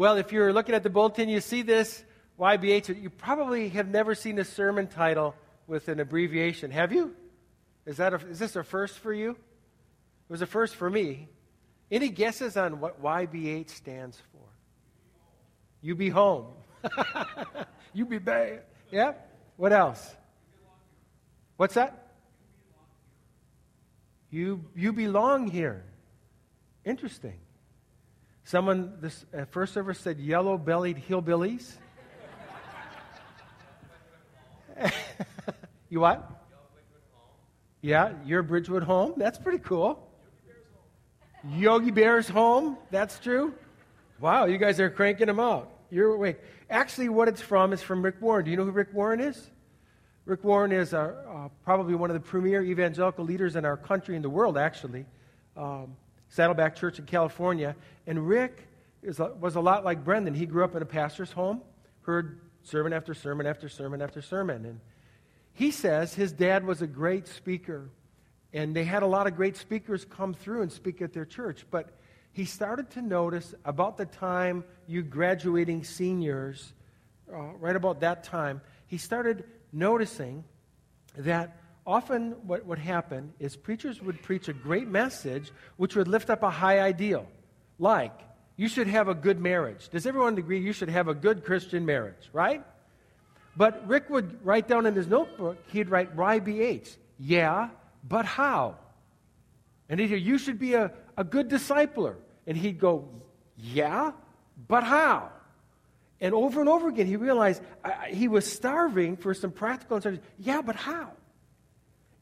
Well, if you're looking at the bulletin, you see this YBH. You probably have never seen a sermon title with an abbreviation, have you? Is, that a, is this a first for you? It was a first for me. Any guesses on what YBH stands for? You be home. you be bad. Yeah? What else? What's that? You, you belong here. Interesting. Someone, this first service said yellow bellied hillbillies. you what? Yeah, your Bridgewood home. That's pretty cool. Yogi Bear's home. That's true. Wow, you guys are cranking them out. You're awake. Actually, what it's from is from Rick Warren. Do you know who Rick Warren is? Rick Warren is our, uh, probably one of the premier evangelical leaders in our country and the world, actually. Um, Saddleback Church in California. And Rick is, was a lot like Brendan. He grew up in a pastor's home, heard sermon after sermon after sermon after sermon. And he says his dad was a great speaker. And they had a lot of great speakers come through and speak at their church. But he started to notice about the time you graduating seniors, uh, right about that time, he started noticing that often what would happen is preachers would preach a great message which would lift up a high ideal, like you should have a good marriage. Does everyone agree you should have a good Christian marriage, right? But Rick would write down in his notebook, he'd write YBH. Yeah, but how? And he'd hear, you should be a, a good discipler. And he'd go, yeah, but how? And over and over again, he realized he was starving for some practical instructions. Yeah, but how?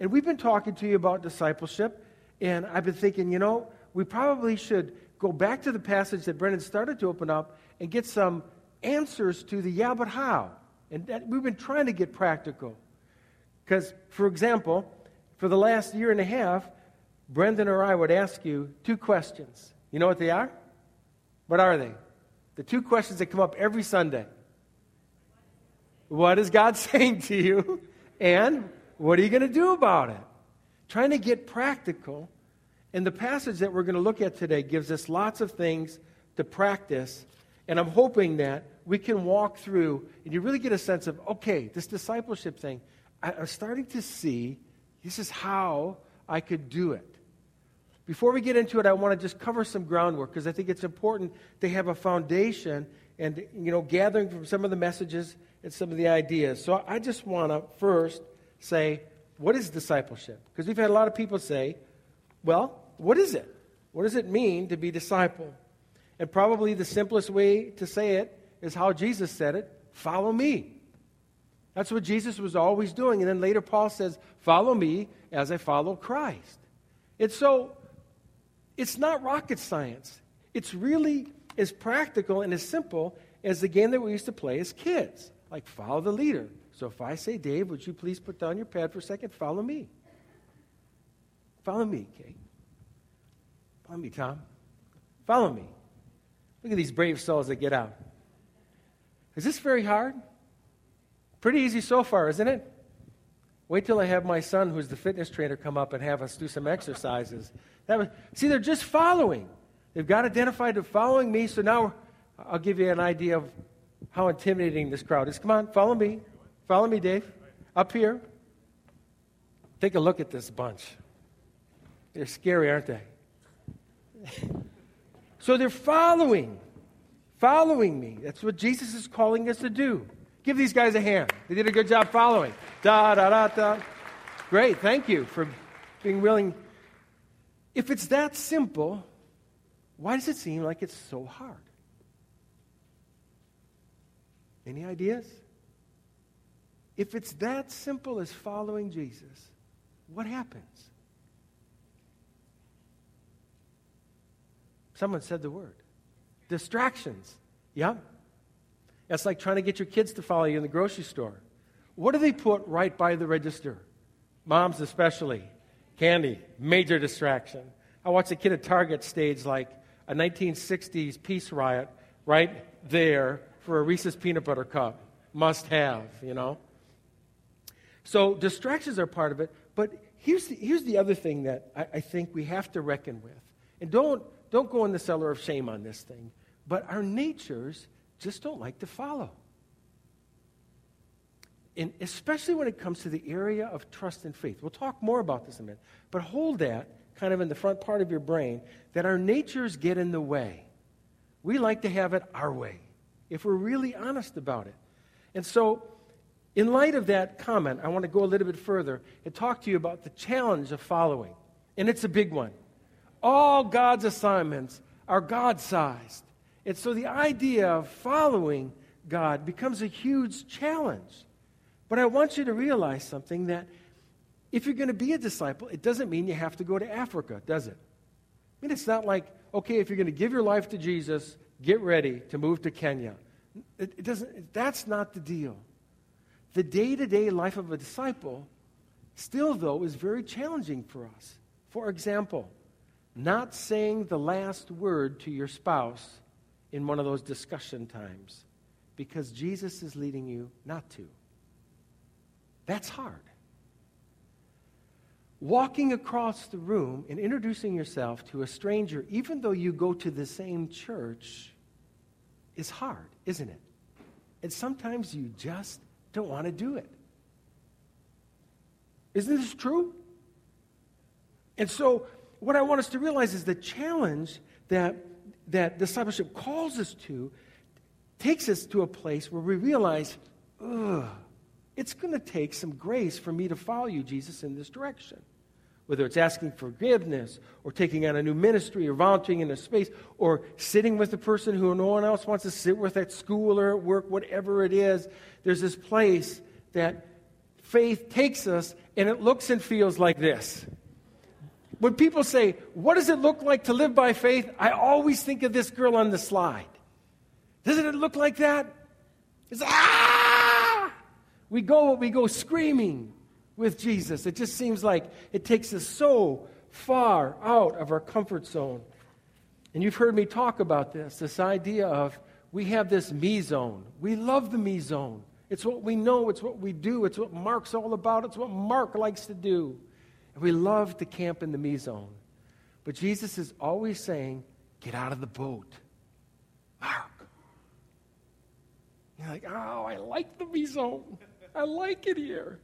And we've been talking to you about discipleship, and I've been thinking, you know, we probably should go back to the passage that Brendan started to open up and get some answers to the yeah, but how? And that, we've been trying to get practical. Because, for example, for the last year and a half, Brendan or I would ask you two questions. You know what they are? What are they? The two questions that come up every Sunday. What is God saying to you? And what are you going to do about it? Trying to get practical. And the passage that we're going to look at today gives us lots of things to practice. And I'm hoping that we can walk through and you really get a sense of okay, this discipleship thing, I'm starting to see this is how I could do it. Before we get into it, I want to just cover some groundwork because I think it's important to have a foundation and, you know, gathering from some of the messages and some of the ideas. So I just want to first say, what is discipleship? Because we've had a lot of people say, well, what is it? What does it mean to be disciple? And probably the simplest way to say it is how Jesus said it follow me. That's what Jesus was always doing. And then later Paul says, follow me as I follow Christ. It's so it's not rocket science. It's really as practical and as simple as the game that we used to play as kids, like follow the leader. So if I say, Dave, would you please put down your pad for a second? Follow me. Follow me, Kate. Follow me, Tom. Follow me. Look at these brave souls that get out. Is this very hard? Pretty easy so far, isn't it? Wait till I have my son, who's the fitness trainer, come up and have us do some exercises. That was, see, they're just following. They've got identified to following me, so now I'll give you an idea of how intimidating this crowd is. Come on, follow me. Follow me, Dave. Up here. Take a look at this bunch. They're scary, aren't they? so they're following. Following me. That's what Jesus is calling us to do. Give these guys a hand. They did a good job following. Da, da, da, da. Great. Thank you for being willing. If it's that simple, why does it seem like it's so hard? Any ideas? If it's that simple as following Jesus, what happens? Someone said the word distractions. Yeah? That's like trying to get your kids to follow you in the grocery store. What do they put right by the register? Moms, especially. Candy, major distraction. I watched a kid at Target stage like a 1960s peace riot right there for a Reese's peanut butter cup. Must have, you know? So distractions are part of it, but here's the, here's the other thing that I, I think we have to reckon with. And don't, don't go in the cellar of shame on this thing. but our natures just don't like to follow. And especially when it comes to the area of trust and faith. We'll talk more about this in a minute. But hold that kind of in the front part of your brain that our natures get in the way. We like to have it our way, if we're really honest about it. And so, in light of that comment, I want to go a little bit further and talk to you about the challenge of following. And it's a big one. All God's assignments are God sized. And so the idea of following God becomes a huge challenge. But I want you to realize something that if you're going to be a disciple, it doesn't mean you have to go to Africa, does it? I mean, it's not like, okay, if you're going to give your life to Jesus, get ready to move to Kenya. It, it doesn't, that's not the deal. The day to day life of a disciple, still, though, is very challenging for us. For example, not saying the last word to your spouse in one of those discussion times because Jesus is leading you not to. That's hard. Walking across the room and introducing yourself to a stranger, even though you go to the same church, is hard, isn't it? And sometimes you just don't want to do it. Isn't this true? And so, what I want us to realize is the challenge that, that discipleship calls us to takes us to a place where we realize, ugh, it's going to take some grace for me to follow you, Jesus, in this direction. Whether it's asking forgiveness, or taking on a new ministry, or volunteering in a space, or sitting with a person who no one else wants to sit with at school or at work, whatever it is, there's this place that faith takes us, and it looks and feels like this. When people say, What does it look like to live by faith? I always think of this girl on the slide. Doesn't it look like that? It's ah! We go, we go screaming with Jesus. It just seems like it takes us so far out of our comfort zone. And you've heard me talk about this this idea of we have this me zone. We love the me zone. It's what we know, it's what we do, it's what Mark's all about, it's what Mark likes to do. And we love to camp in the me zone. But Jesus is always saying, get out of the boat. Mark. You're like, oh, I like the me zone. I like it here.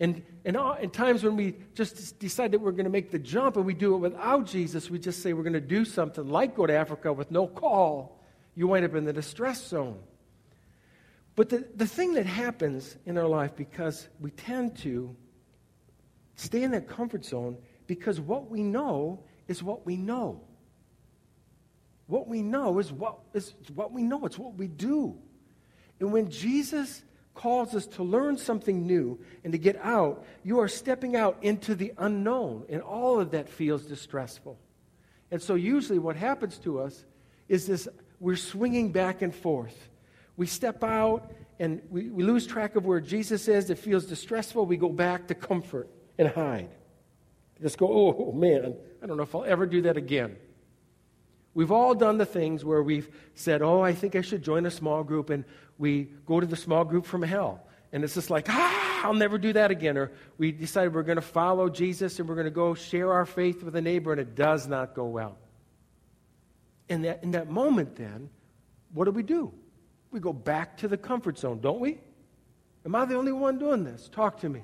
And, and in times when we just decide that we're going to make the jump and we do it without Jesus, we just say we're going to do something like go to Africa with no call. You wind up in the distress zone. But the, the thing that happens in our life because we tend to Stay in that comfort zone because what we know is what we know. What we know is what, is what we know, it's what we do. And when Jesus calls us to learn something new and to get out, you are stepping out into the unknown, and all of that feels distressful. And so, usually, what happens to us is this we're swinging back and forth. We step out and we, we lose track of where Jesus is. It feels distressful. We go back to comfort and hide. Just go, oh man, I don't know if I'll ever do that again. We've all done the things where we've said, oh, I think I should join a small group, and we go to the small group from hell. And it's just like, ah, I'll never do that again. Or we decide we're going to follow Jesus and we're going to go share our faith with a neighbor, and it does not go well. In that, in that moment, then, what do we do? We go back to the comfort zone, don't we? Am I the only one doing this? Talk to me.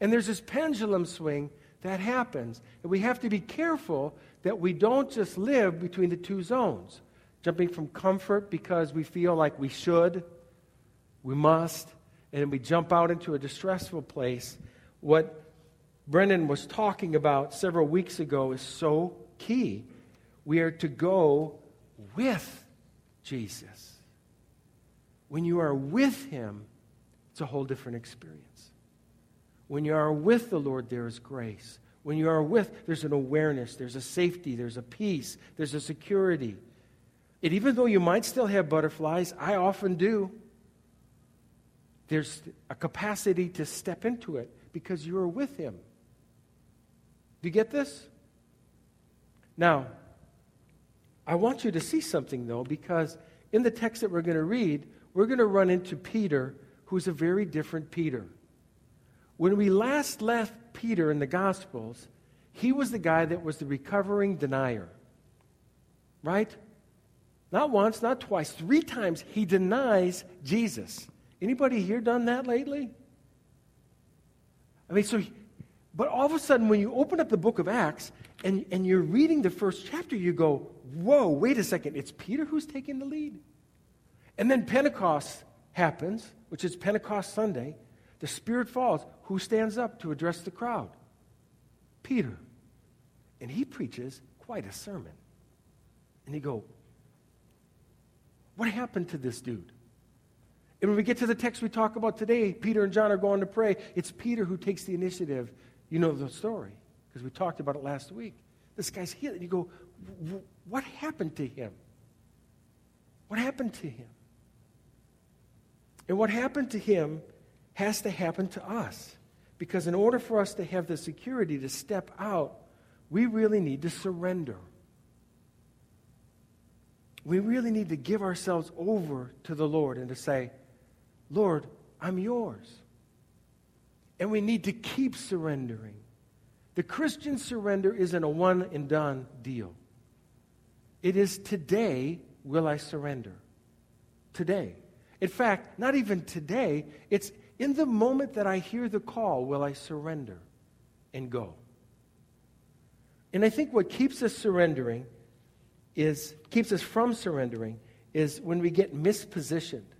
And there's this pendulum swing that happens. And we have to be careful that we don't just live between the two zones, jumping from comfort because we feel like we should, we must, and we jump out into a distressful place. What Brendan was talking about several weeks ago is so key. We are to go with Jesus. When you are with Him, it's a whole different experience. When you are with the Lord, there is grace. When you are with, there's an awareness, there's a safety, there's a peace, there's a security. And even though you might still have butterflies, I often do, there's a capacity to step into it because you are with Him. Do you get this? Now, I want you to see something, though, because in the text that we're going to read, we're going to run into Peter, who's a very different Peter. When we last left Peter in the Gospels, he was the guy that was the recovering denier. Right? Not once, not twice, three times he denies Jesus. Anybody here done that lately? I mean, so, but all of a sudden, when you open up the book of Acts and, and you're reading the first chapter, you go, whoa, wait a second, it's Peter who's taking the lead. And then Pentecost happens, which is Pentecost Sunday. The Spirit falls. Who stands up to address the crowd? Peter. And he preaches quite a sermon. And you go, what happened to this dude? And when we get to the text we talk about today, Peter and John are going to pray. It's Peter who takes the initiative. You know the story because we talked about it last week. This guy's healed. And you go, what happened to him? What happened to him? And what happened to him has to happen to us. Because in order for us to have the security to step out, we really need to surrender. We really need to give ourselves over to the Lord and to say, Lord, I'm yours. And we need to keep surrendering. The Christian surrender isn't a one and done deal. It is today will I surrender. Today. In fact, not even today, it's in the moment that I hear the call will I surrender and go. And I think what keeps us surrendering is keeps us from surrendering is when we get mispositioned.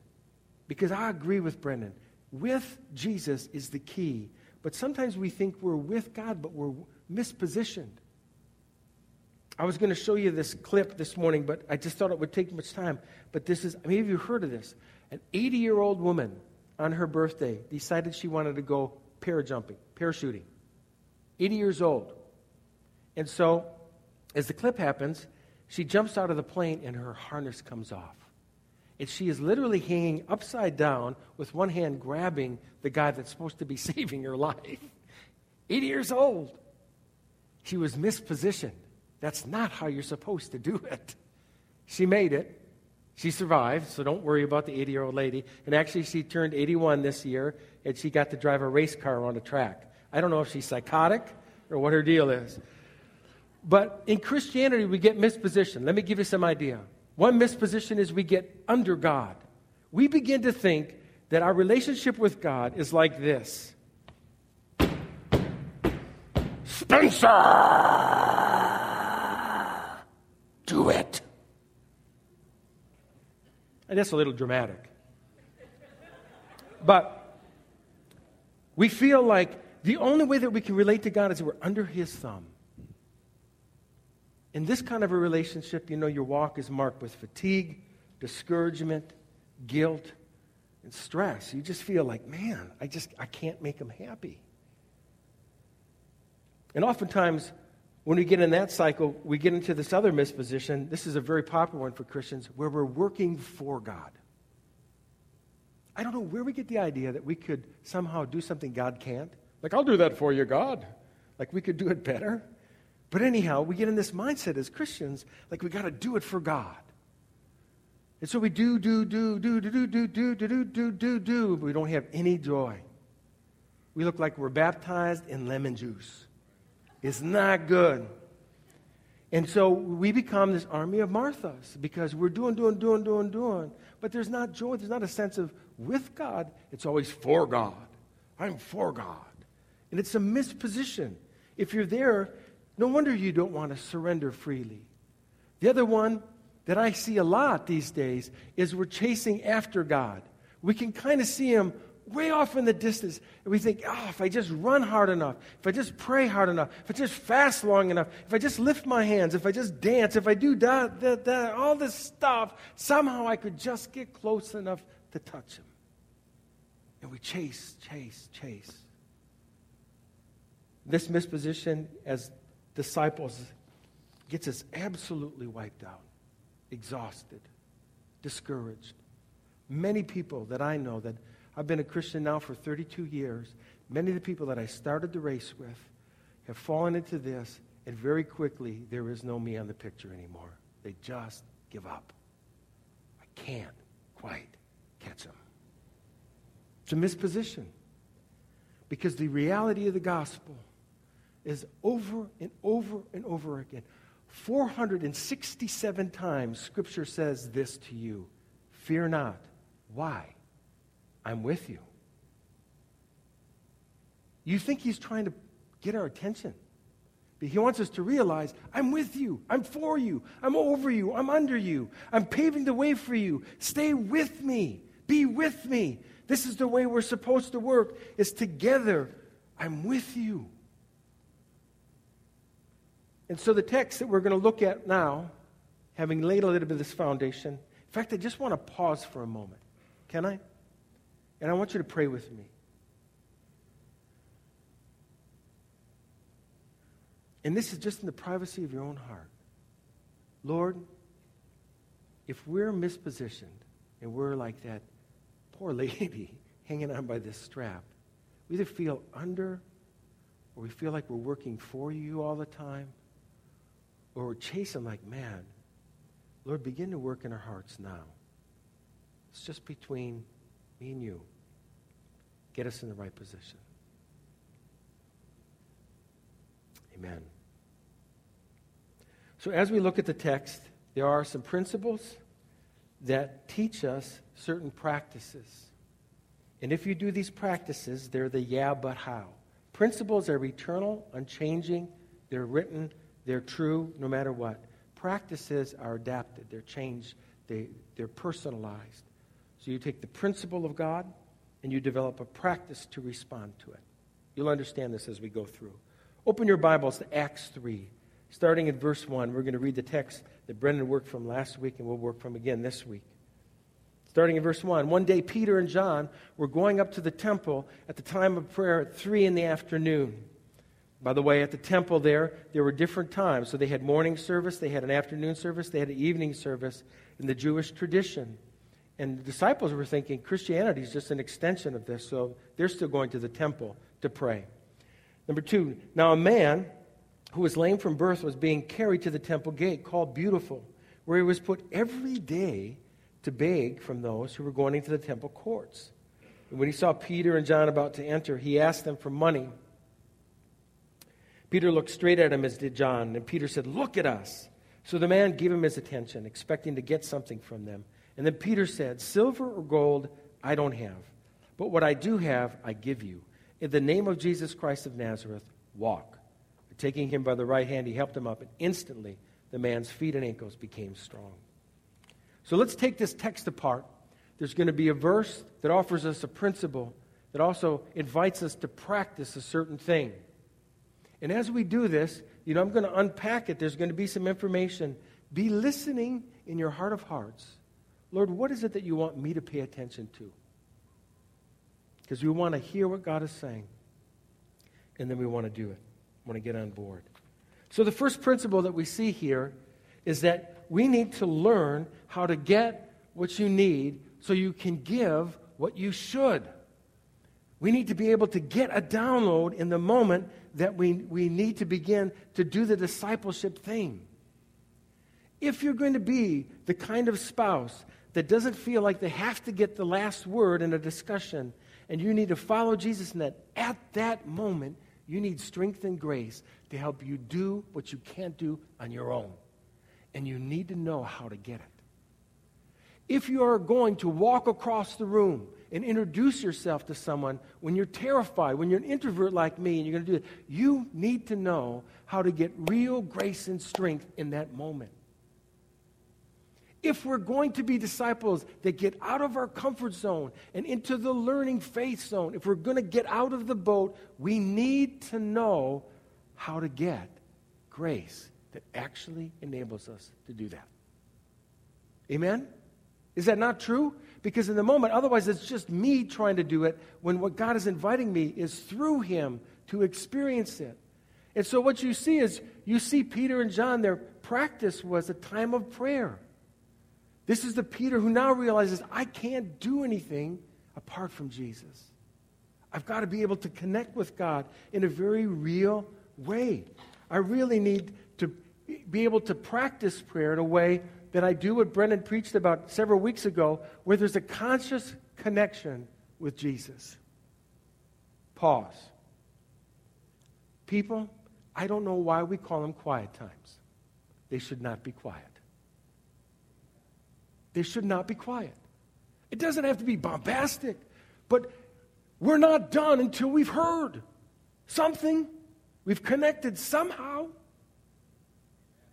Because I agree with Brendan. With Jesus is the key. But sometimes we think we're with God, but we're mispositioned. I was going to show you this clip this morning, but I just thought it would take much time. But this is, maybe you've you heard of this. An 80 year old woman on her birthday decided she wanted to go parajumping, parachuting. 80 years old. And so, as the clip happens, she jumps out of the plane and her harness comes off. And she is literally hanging upside down with one hand grabbing the guy that's supposed to be saving her life. 80 years old. She was mispositioned. That's not how you're supposed to do it. She made it. She survived, so don't worry about the 80 year old lady. And actually, she turned 81 this year, and she got to drive a race car on a track. I don't know if she's psychotic or what her deal is. But in Christianity, we get mispositioned. Let me give you some idea. One misposition is we get under God. We begin to think that our relationship with God is like this Spencer! Do it. And that's a little dramatic. But we feel like the only way that we can relate to God is we're under His thumb. In this kind of a relationship, you know, your walk is marked with fatigue, discouragement, guilt, and stress. You just feel like, man, I just I can't make them happy. And oftentimes, when we get in that cycle, we get into this other misposition. This is a very popular one for Christians, where we're working for God. I don't know where we get the idea that we could somehow do something God can't. Like, I'll do that for you, God. Like, we could do it better. But anyhow, we get in this mindset as Christians, like we got to do it for God. And so we do, do, do, do, do, do, do, do, do, do, do, do, do, but we don't have any joy. We look like we're baptized in lemon juice. It's not good. And so we become this army of Marthas because we're doing, doing, doing, doing, doing. But there's not joy. There's not a sense of with God. It's always for God. I'm for God. And it's a misposition. If you're there, no wonder you don't want to surrender freely. The other one that I see a lot these days is we're chasing after God. We can kind of see Him way off in the distance, and we think, oh, if I just run hard enough, if I just pray hard enough, if I just fast long enough, if I just lift my hands, if I just dance, if I do that, that, that, all this stuff, somehow I could just get close enough to touch Him. And we chase, chase, chase. This misposition, as disciples gets us absolutely wiped out, exhausted, discouraged. Many people that I know that I've been a Christian now for 32 years, many of the people that I started the race with have fallen into this, and very quickly there is no me on the picture anymore. They just give up. I can't quite catch them. It's a misposition because the reality of the gospel is over and over and over again 467 times, Scripture says this to you Fear not. Why? I'm with you. You think he's trying to get our attention. But he wants us to realize I'm with you. I'm for you. I'm over you. I'm under you. I'm paving the way for you. Stay with me. Be with me. This is the way we're supposed to work is together. I'm with you. And so the text that we're going to look at now, having laid a little bit of this foundation, in fact, I just want to pause for a moment. Can I? And I want you to pray with me. And this is just in the privacy of your own heart. Lord, if we're mispositioned and we're like that poor lady hanging on by this strap, we either feel under or we feel like we're working for you all the time or we're chasing like, man, Lord, begin to work in our hearts now. It's just between me and you. Get us in the right position. Amen. So, as we look at the text, there are some principles that teach us certain practices. And if you do these practices, they're the yeah, but how. Principles are eternal, unchanging, they're written, they're true no matter what. Practices are adapted, they're changed, they, they're personalized. So you take the principle of God and you develop a practice to respond to it. You'll understand this as we go through. Open your Bibles to Acts 3. Starting at verse 1, we're going to read the text that Brendan worked from last week and we'll work from again this week. Starting in verse 1. One day, Peter and John were going up to the temple at the time of prayer at 3 in the afternoon. By the way, at the temple there, there were different times. So they had morning service, they had an afternoon service, they had an evening service in the Jewish tradition. And the disciples were thinking Christianity is just an extension of this, so they're still going to the temple to pray. Number two, now a man who was lame from birth was being carried to the temple gate called Beautiful, where he was put every day to beg from those who were going into the temple courts. And when he saw Peter and John about to enter, he asked them for money. Peter looked straight at him as did John, and Peter said, Look at us. So the man gave him his attention, expecting to get something from them. And then Peter said, Silver or gold I don't have, but what I do have I give you. In the name of Jesus Christ of Nazareth, walk. Taking him by the right hand, he helped him up, and instantly the man's feet and ankles became strong. So let's take this text apart. There's going to be a verse that offers us a principle that also invites us to practice a certain thing. And as we do this, you know, I'm going to unpack it. There's going to be some information. Be listening in your heart of hearts. Lord, what is it that you want me to pay attention to? Because we want to hear what God is saying, and then we want to do it want to get on board. So, the first principle that we see here is that we need to learn how to get what you need so you can give what you should. We need to be able to get a download in the moment that we, we need to begin to do the discipleship thing. If you're going to be the kind of spouse that doesn't feel like they have to get the last word in a discussion, and you need to follow Jesus in that, at that moment, you need strength and grace to help you do what you can't do on your own. And you need to know how to get it. If you are going to walk across the room and introduce yourself to someone when you're terrified, when you're an introvert like me and you're going to do it, you need to know how to get real grace and strength in that moment. If we're going to be disciples that get out of our comfort zone and into the learning faith zone, if we're going to get out of the boat, we need to know how to get grace that actually enables us to do that. Amen? Is that not true? Because in the moment, otherwise, it's just me trying to do it when what God is inviting me is through Him to experience it. And so, what you see is you see Peter and John, their practice was a time of prayer. This is the Peter who now realizes I can't do anything apart from Jesus. I've got to be able to connect with God in a very real way. I really need to be able to practice prayer in a way that I do what Brendan preached about several weeks ago, where there's a conscious connection with Jesus. Pause. People, I don't know why we call them quiet times. they should not be quiet. They should not be quiet. It doesn't have to be bombastic, but we're not done until we've heard something. We've connected somehow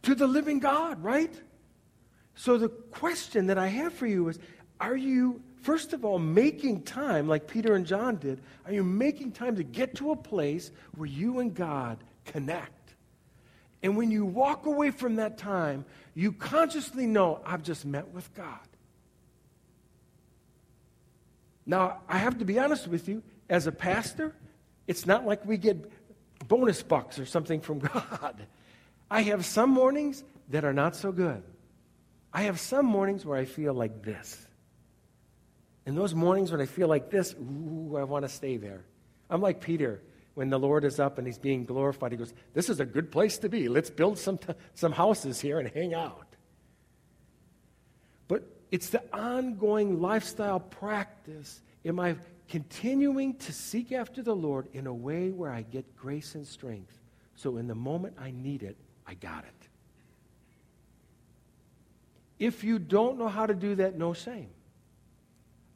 to the living God, right? So the question that I have for you is are you, first of all, making time like Peter and John did? Are you making time to get to a place where you and God connect? And when you walk away from that time, you consciously know, I've just met with God. Now, I have to be honest with you, as a pastor, it's not like we get bonus bucks or something from God. I have some mornings that are not so good. I have some mornings where I feel like this. And those mornings when I feel like this, ooh, I want to stay there. I'm like Peter when the Lord is up and he's being glorified. He goes, This is a good place to be. Let's build some, t- some houses here and hang out. But it's the ongoing lifestyle practice. Am I continuing to seek after the Lord in a way where I get grace and strength? So in the moment I need it, I got it. If you don't know how to do that, no shame.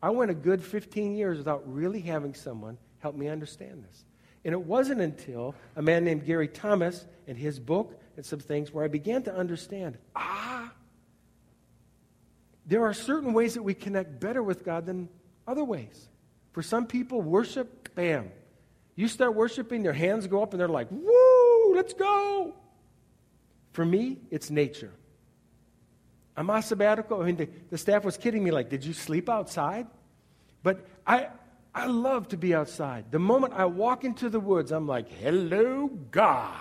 I went a good 15 years without really having someone help me understand this. And it wasn't until a man named Gary Thomas and his book and some things where I began to understand ah, there are certain ways that we connect better with God than other ways. For some people, worship, bam. You start worshiping, their hands go up and they're like, woo, let's go. For me, it's nature. I'm on sabbatical. I mean, the, the staff was kidding me, like, did you sleep outside? But I, I love to be outside. The moment I walk into the woods, I'm like, hello, God.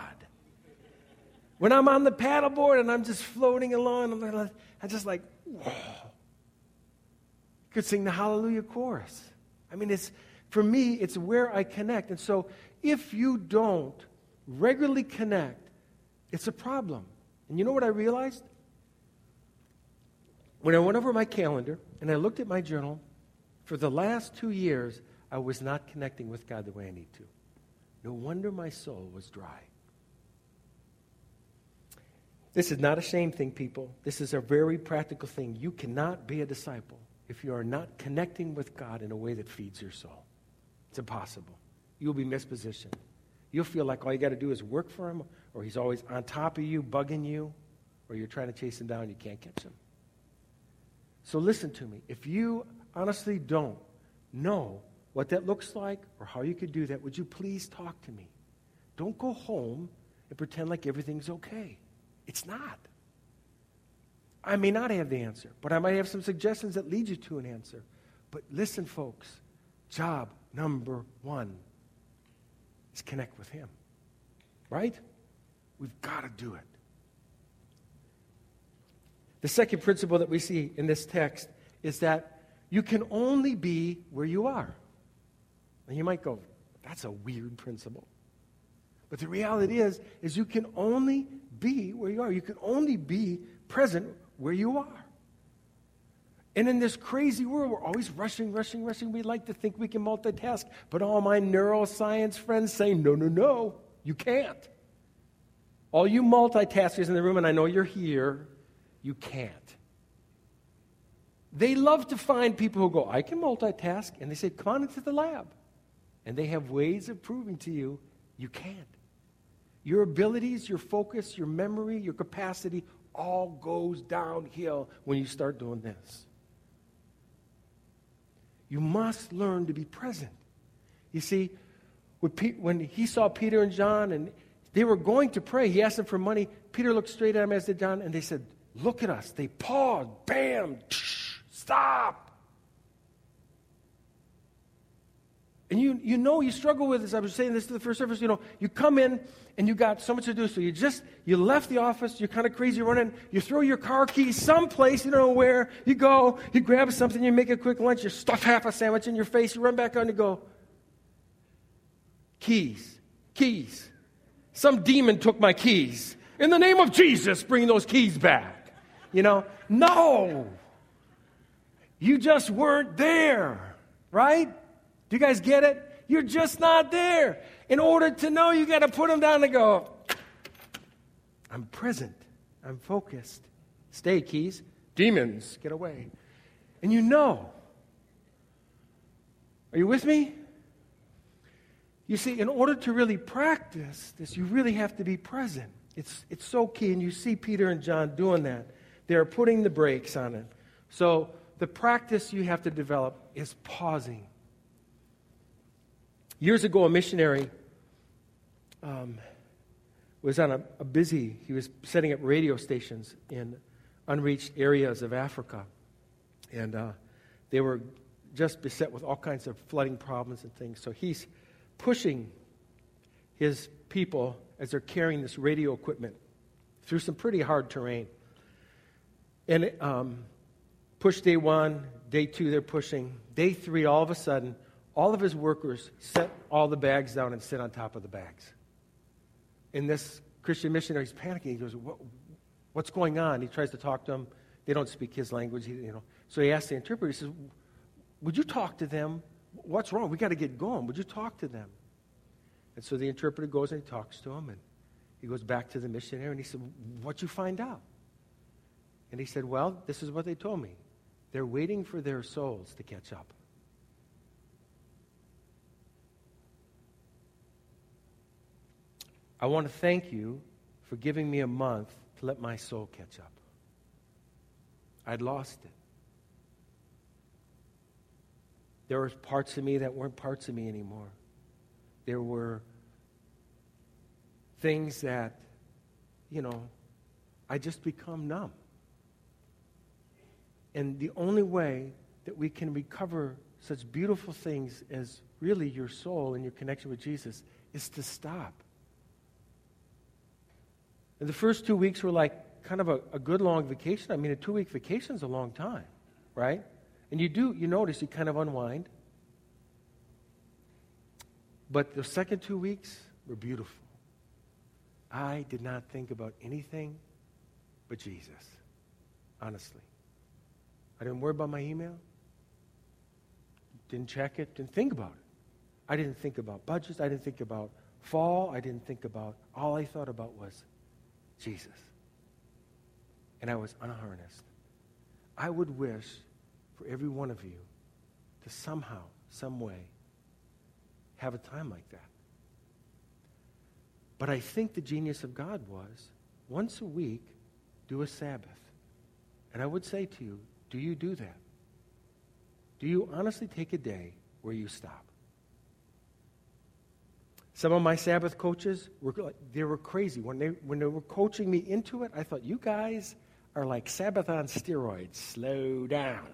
When I'm on the paddleboard and I'm just floating along, I'm, like, I'm just like, whoa. You could sing the Hallelujah chorus. I mean, it's for me, it's where I connect. And so if you don't regularly connect, it's a problem. And you know what I realized? When I went over my calendar and I looked at my journal, for the last two years, I was not connecting with God the way I need to. No wonder my soul was dry. This is not a shame thing, people. This is a very practical thing. You cannot be a disciple if you are not connecting with God in a way that feeds your soul. It's impossible. You'll be mispositioned. You'll feel like all you got to do is work for Him, or He's always on top of you, bugging you, or you're trying to chase Him down, you can't catch Him. So listen to me. If you honestly don't know what that looks like or how you could do that, would you please talk to me? Don't go home and pretend like everything's okay. It's not. I may not have the answer, but I might have some suggestions that lead you to an answer. But listen, folks, job number one is connect with Him. Right? We've got to do it. The second principle that we see in this text is that you can only be where you are. And you might go, that's a weird principle. But the reality is, is you can only be where you are. You can only be present where you are. And in this crazy world, we're always rushing, rushing, rushing. We like to think we can multitask, but all my neuroscience friends say, no, no, no, you can't. All you multitaskers in the room, and I know you're here, you can't. They love to find people who go, I can multitask, and they say, come on into the lab. And they have ways of proving to you you can't. Your abilities, your focus, your memory, your capacity all goes downhill when you start doing this. You must learn to be present. You see, when he saw Peter and John and they were going to pray, he asked them for money. Peter looked straight at him as did John, and they said, Look at us. They paused. Bam. Stop. And you, you know you struggle with this. I was saying this to the first service. You know, you come in and you got so much to do. So you just, you left the office. You're kind of crazy running. You throw your car keys someplace, you don't know where. You go, you grab something, you make a quick lunch. You stuff half a sandwich in your face. You run back on You go, keys, keys. Some demon took my keys. In the name of Jesus, bring those keys back. You know, no. You just weren't there, right? Do you guys get it? You're just not there. In order to know, you got to put them down and go, I'm present. I'm focused. Stay, keys. Demons, get away. And you know. Are you with me? You see, in order to really practice this, you really have to be present. It's, it's so key, and you see Peter and John doing that. They're putting the brakes on it. So, the practice you have to develop is pausing. Years ago, a missionary um, was on a, a busy, he was setting up radio stations in unreached areas of Africa. And uh, they were just beset with all kinds of flooding problems and things. So he's pushing his people as they're carrying this radio equipment through some pretty hard terrain. And um, push day one, day two, they're pushing. Day three, all of a sudden, all of his workers set all the bags down and sit on top of the bags. And this Christian missionary is panicking. He goes, what, What's going on? He tries to talk to them. They don't speak his language. You know. So he asks the interpreter, he says, Would you talk to them? What's wrong? we got to get going. Would you talk to them? And so the interpreter goes and he talks to him. And he goes back to the missionary and he said, What'd you find out? And he said, Well, this is what they told me. They're waiting for their souls to catch up. I want to thank you for giving me a month to let my soul catch up. I'd lost it. There were parts of me that weren't parts of me anymore. There were things that, you know, I just become numb. And the only way that we can recover such beautiful things as really your soul and your connection with Jesus is to stop and the first two weeks were like kind of a, a good long vacation. I mean, a two week vacation is a long time, right? And you do, you notice you kind of unwind. But the second two weeks were beautiful. I did not think about anything but Jesus, honestly. I didn't worry about my email, didn't check it, didn't think about it. I didn't think about budgets, I didn't think about fall, I didn't think about, all I thought about was Jesus. And I was unharnessed. I would wish for every one of you to somehow, some way, have a time like that. But I think the genius of God was once a week, do a Sabbath. And I would say to you, do you do that? Do you honestly take a day where you stop? Some of my Sabbath coaches were they were crazy when they when they were coaching me into it. I thought you guys are like Sabbath on steroids. Slow down.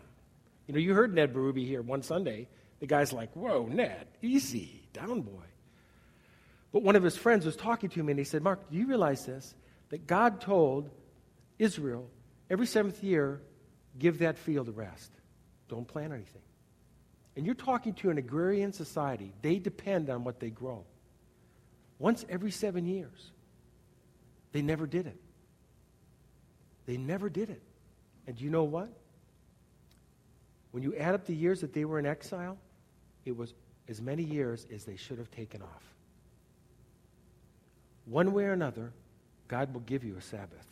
You know, you heard Ned Berube here one Sunday. The guy's like, "Whoa, Ned, easy, down, boy." But one of his friends was talking to him, and he said, "Mark, do you realize this? That God told Israel every seventh year, give that field a rest. Don't plant anything." And you're talking to an agrarian society. They depend on what they grow once every seven years. They never did it. They never did it. And you know what? When you add up the years that they were in exile, it was as many years as they should have taken off. One way or another, God will give you a Sabbath.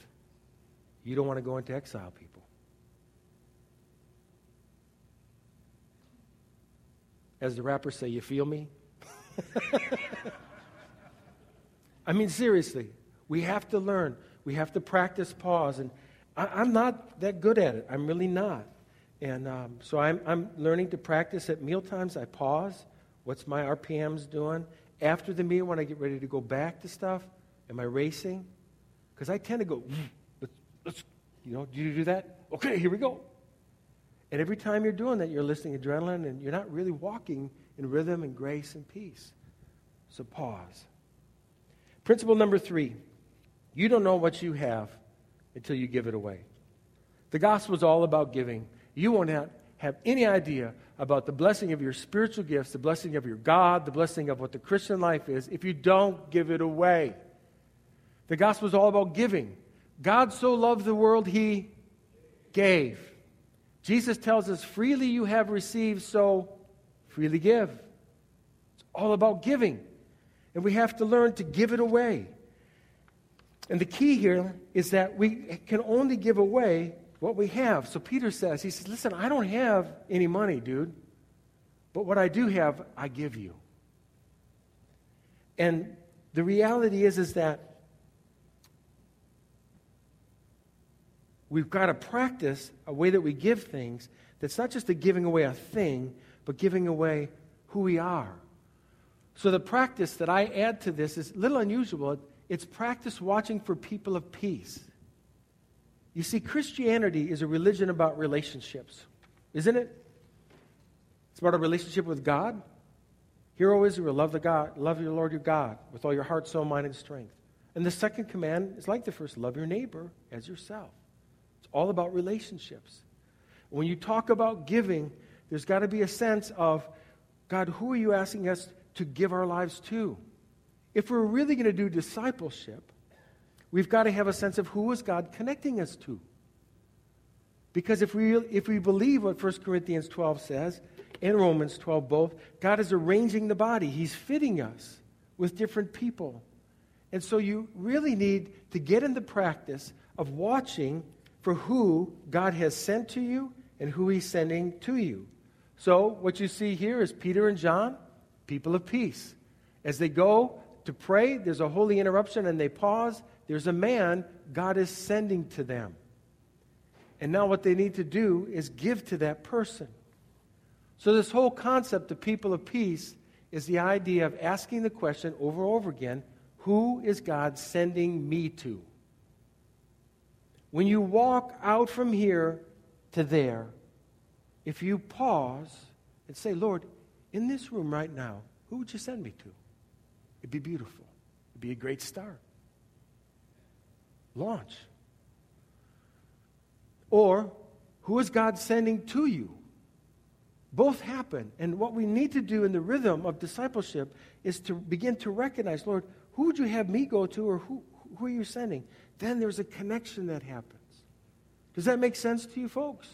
You don't want to go into exile, people. As the rappers say, you feel me? I mean, seriously, we have to learn. We have to practice pause. And I, am not that good at it. I'm really not. And um, so I'm, I'm learning to practice at meal times. I pause. What's my RPMs doing? After the meal, when I get ready to go back to stuff, am I racing? Because I tend to go, let's, let's, you know, do you do that? Okay, here we go. And every time you're doing that, you're listening to adrenaline and you're not really walking in rhythm and grace and peace. So pause. Principle number three you don't know what you have until you give it away. The gospel is all about giving. You won't have, have any idea about the blessing of your spiritual gifts, the blessing of your God, the blessing of what the Christian life is if you don't give it away. The gospel is all about giving. God so loved the world, he gave. Jesus tells us, freely you have received, so freely give. It's all about giving and we have to learn to give it away. And the key here is that we can only give away what we have. So Peter says, he says, listen, I don't have any money, dude. But what I do have, I give you. And the reality is, is that we've got to practice a way that we give things that's not just a giving away a thing, but giving away who we are. So the practice that I add to this is a little unusual. It's practice watching for people of peace. You see, Christianity is a religion about relationships, isn't it? It's about a relationship with God. Hear, O Israel, love the God, love your Lord your God with all your heart, soul, mind, and strength. And the second command is like the first love your neighbor as yourself. All about relationships. When you talk about giving, there's got to be a sense of God, who are you asking us to give our lives to? If we're really going to do discipleship, we've got to have a sense of who is God connecting us to. Because if we, if we believe what 1 Corinthians 12 says, and Romans 12 both, God is arranging the body. He's fitting us with different people. And so you really need to get in the practice of watching for who God has sent to you and who He's sending to you. So what you see here is Peter and John, people of peace. As they go to pray, there's a holy interruption and they pause. There's a man God is sending to them. And now what they need to do is give to that person. So, this whole concept of people of peace is the idea of asking the question over and over again who is God sending me to? When you walk out from here to there, if you pause and say, Lord, in this room right now, who would you send me to? It'd be beautiful. It'd be a great start. Launch. Or, who is God sending to you? Both happen. And what we need to do in the rhythm of discipleship is to begin to recognize, Lord, who would you have me go to or who, who are you sending? Then there's a connection that happens. Does that make sense to you folks?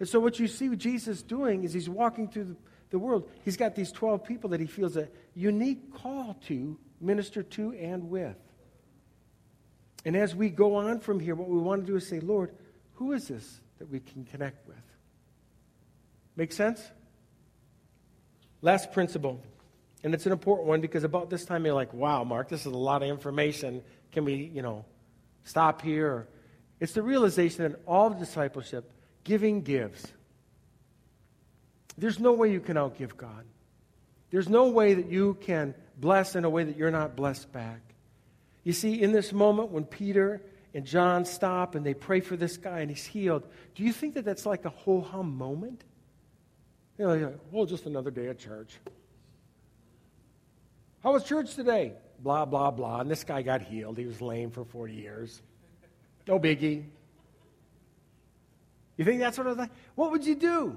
And so what you see Jesus doing is he's walking through the, the world. He's got these 12 people that he feels a unique call to minister to and with. And as we go on from here, what we want to do is say, Lord, who is this that we can connect with? Make sense? Last principle. And it's an important one because about this time you're like, wow, Mark, this is a lot of information. Can we, you know, stop here? It's the realization that all discipleship, giving gives. There's no way you can outgive God. There's no way that you can bless in a way that you're not blessed back. You see, in this moment when Peter and John stop and they pray for this guy and he's healed, do you think that that's like a ho hum moment? You know, like, well, just another day at church. How was church today? Blah, blah, blah. And this guy got healed. He was lame for 40 years. No biggie. You think that's what I was like? What would you do?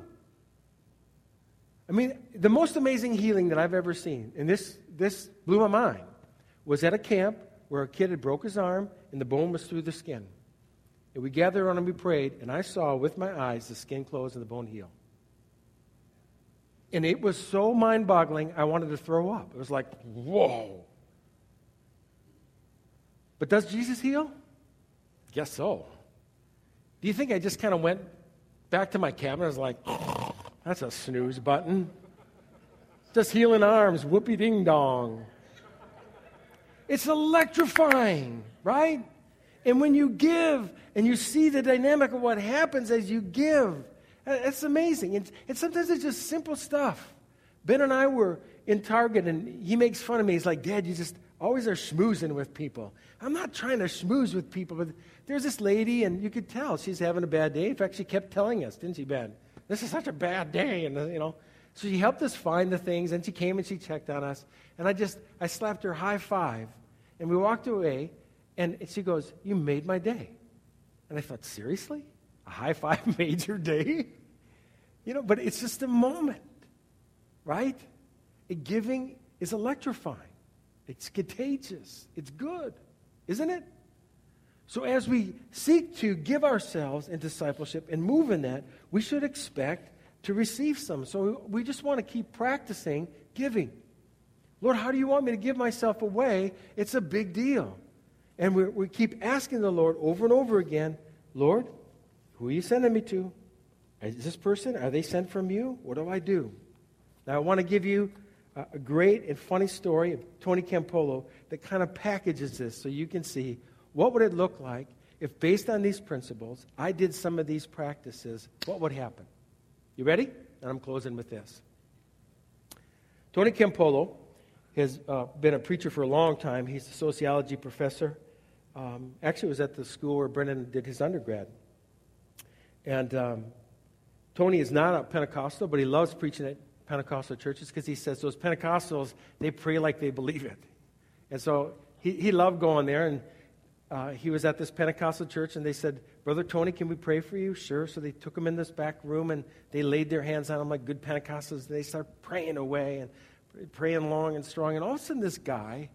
I mean, the most amazing healing that I've ever seen, and this, this blew my mind, was at a camp where a kid had broke his arm and the bone was through the skin. And we gathered around and we prayed, and I saw with my eyes the skin close and the bone heal. And it was so mind boggling, I wanted to throw up. It was like, whoa. But does Jesus heal? Guess so. Do you think I just kind of went back to my cabin? I was like, that's a snooze button. Just healing arms, whoopee ding dong. It's electrifying, right? And when you give and you see the dynamic of what happens as you give, it's amazing. And, and sometimes it's just simple stuff. Ben and I were in Target, and he makes fun of me. He's like, Dad, you just always are schmoozing with people. I'm not trying to schmooze with people, but there's this lady, and you could tell she's having a bad day. In fact, she kept telling us, didn't she, Ben? This is such a bad day. And, you know, so she helped us find the things, and she came and she checked on us. And I just, I slapped her high five, and we walked away, and she goes, You made my day. And I thought, Seriously? A high five made your day? You know, but it's just a moment, right? giving is electrifying. It's contagious. It's good, isn't it? So, as we seek to give ourselves in discipleship and move in that, we should expect to receive some. So, we just want to keep practicing giving. Lord, how do you want me to give myself away? It's a big deal. And we, we keep asking the Lord over and over again, Lord, who are you sending me to? Is this person, are they sent from you? What do I do? Now, I want to give you a great and funny story of Tony Campolo that kind of packages this so you can see what would it look like if based on these principles I did some of these practices, what would happen? You ready? And I'm closing with this. Tony Campolo has uh, been a preacher for a long time. He's a sociology professor. Um, actually, was at the school where Brennan did his undergrad. And um, Tony is not a Pentecostal, but he loves preaching at Pentecostal churches because he says those Pentecostals, they pray like they believe it. And so he, he loved going there. And uh, he was at this Pentecostal church, and they said, Brother Tony, can we pray for you? Sure. So they took him in this back room, and they laid their hands on him like good Pentecostals. And they start praying away and praying long and strong. And all of a sudden, this guy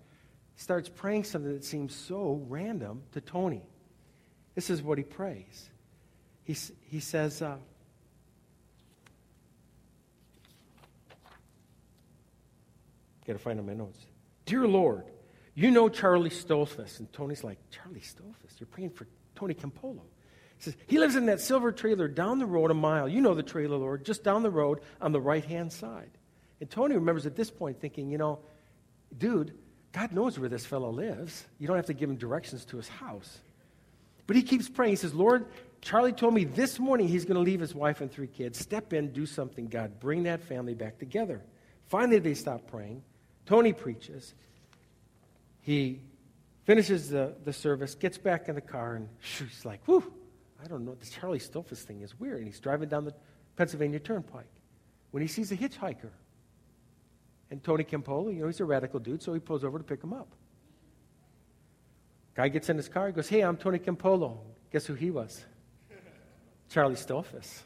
starts praying something that seems so random to Tony. This is what he prays. He, he says, uh, Got to find my notes. Dear Lord, you know Charlie Stoltzfus. And Tony's like, Charlie Stoltzfus? You're praying for Tony Campolo. He says, he lives in that silver trailer down the road a mile. You know the trailer, Lord, just down the road on the right hand side. And Tony remembers at this point thinking, you know, dude, God knows where this fellow lives. You don't have to give him directions to his house. But he keeps praying. He says, Lord, Charlie told me this morning he's going to leave his wife and three kids. Step in, do something, God. Bring that family back together. Finally, they stop praying. Tony preaches. He finishes the, the service, gets back in the car, and he's like, whew, I don't know, this Charlie Stoltzfus thing is weird. And he's driving down the Pennsylvania Turnpike when he sees a hitchhiker. And Tony Campolo, you know, he's a radical dude, so he pulls over to pick him up. Guy gets in his car, he goes, Hey, I'm Tony Campolo. Guess who he was? Charlie Stoltzfus.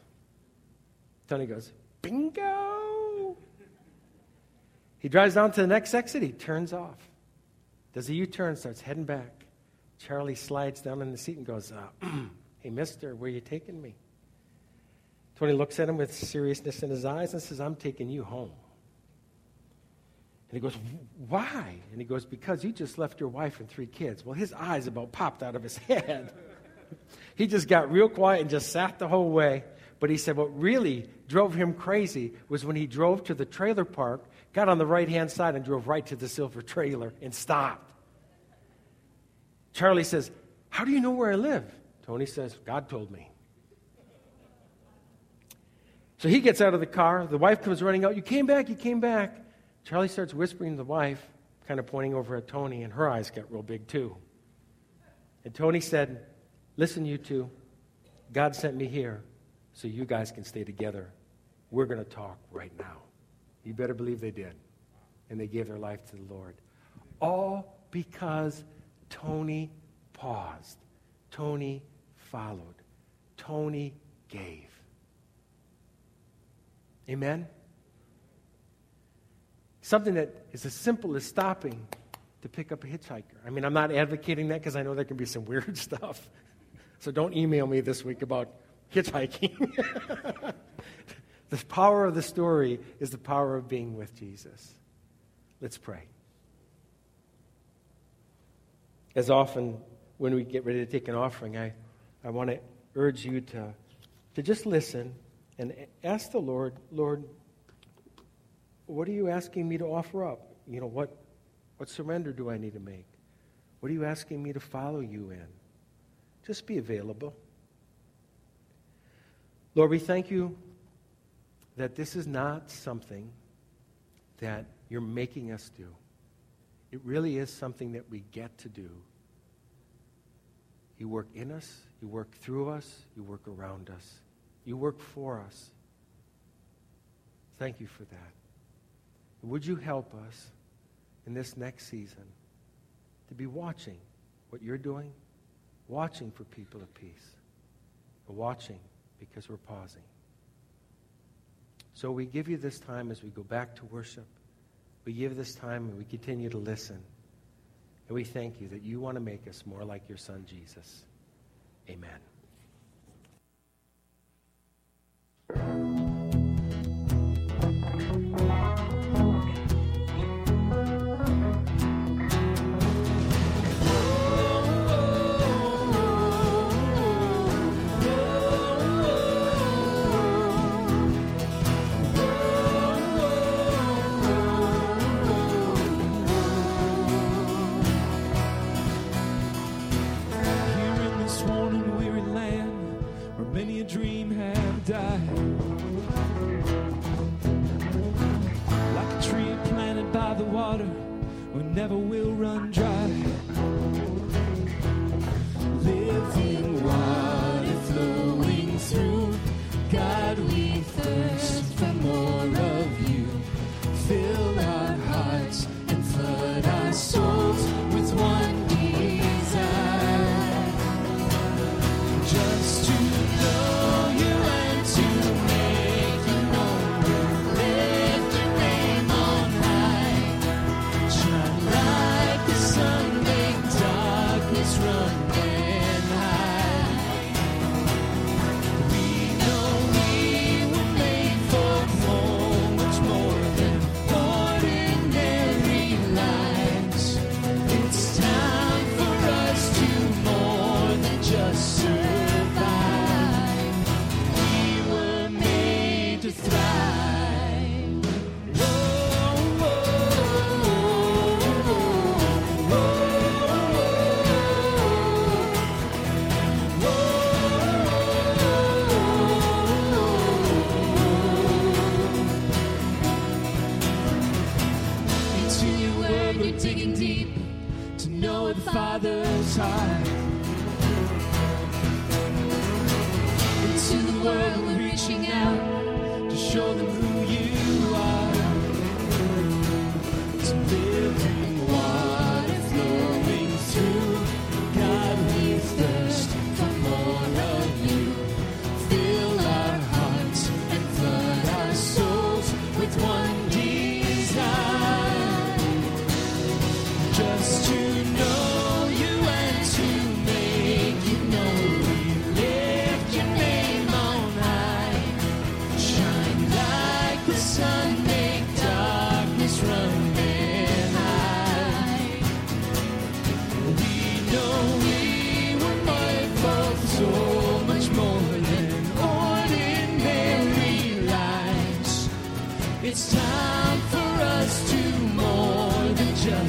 Tony goes, Bingo! He drives down to the next exit, he turns off. Does a U turn, starts heading back. Charlie slides down in the seat and goes, uh, Hey, mister, where are you taking me? Tony looks at him with seriousness in his eyes and says, I'm taking you home. And he goes, Why? And he goes, Because you just left your wife and three kids. Well, his eyes about popped out of his head. he just got real quiet and just sat the whole way. But he said what really drove him crazy was when he drove to the trailer park, got on the right hand side, and drove right to the silver trailer and stopped. Charlie says, How do you know where I live? Tony says, God told me. So he gets out of the car. The wife comes running out. You came back, you came back. Charlie starts whispering to the wife, kind of pointing over at Tony, and her eyes got real big too. And Tony said, Listen, you two, God sent me here so you guys can stay together. We're going to talk right now. You better believe they did. And they gave their life to the Lord. All because Tony paused. Tony followed. Tony gave. Amen? Something that is as simple as stopping to pick up a hitchhiker. I mean, I'm not advocating that because I know there can be some weird stuff. So don't email me this week about hitchhiking. the power of the story is the power of being with Jesus. Let's pray. As often when we get ready to take an offering, I, I want to urge you to, to just listen and ask the Lord, Lord, what are you asking me to offer up? You know, what, what surrender do I need to make? What are you asking me to follow you in? Just be available. Lord, we thank you that this is not something that you're making us do. It really is something that we get to do. You work in us, you work through us, you work around us, you work for us. Thank you for that. Would you help us in this next season to be watching what you're doing, watching for people of peace, watching because we're pausing. So we give you this time as we go back to worship. We give this time and we continue to listen. And we thank you that you want to make us more like your son, Jesus. Amen.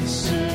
soon.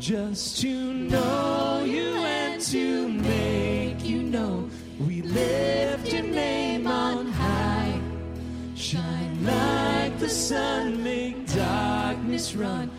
just to know you and to make you know we lift your name on high. Shine like the sun, make darkness run.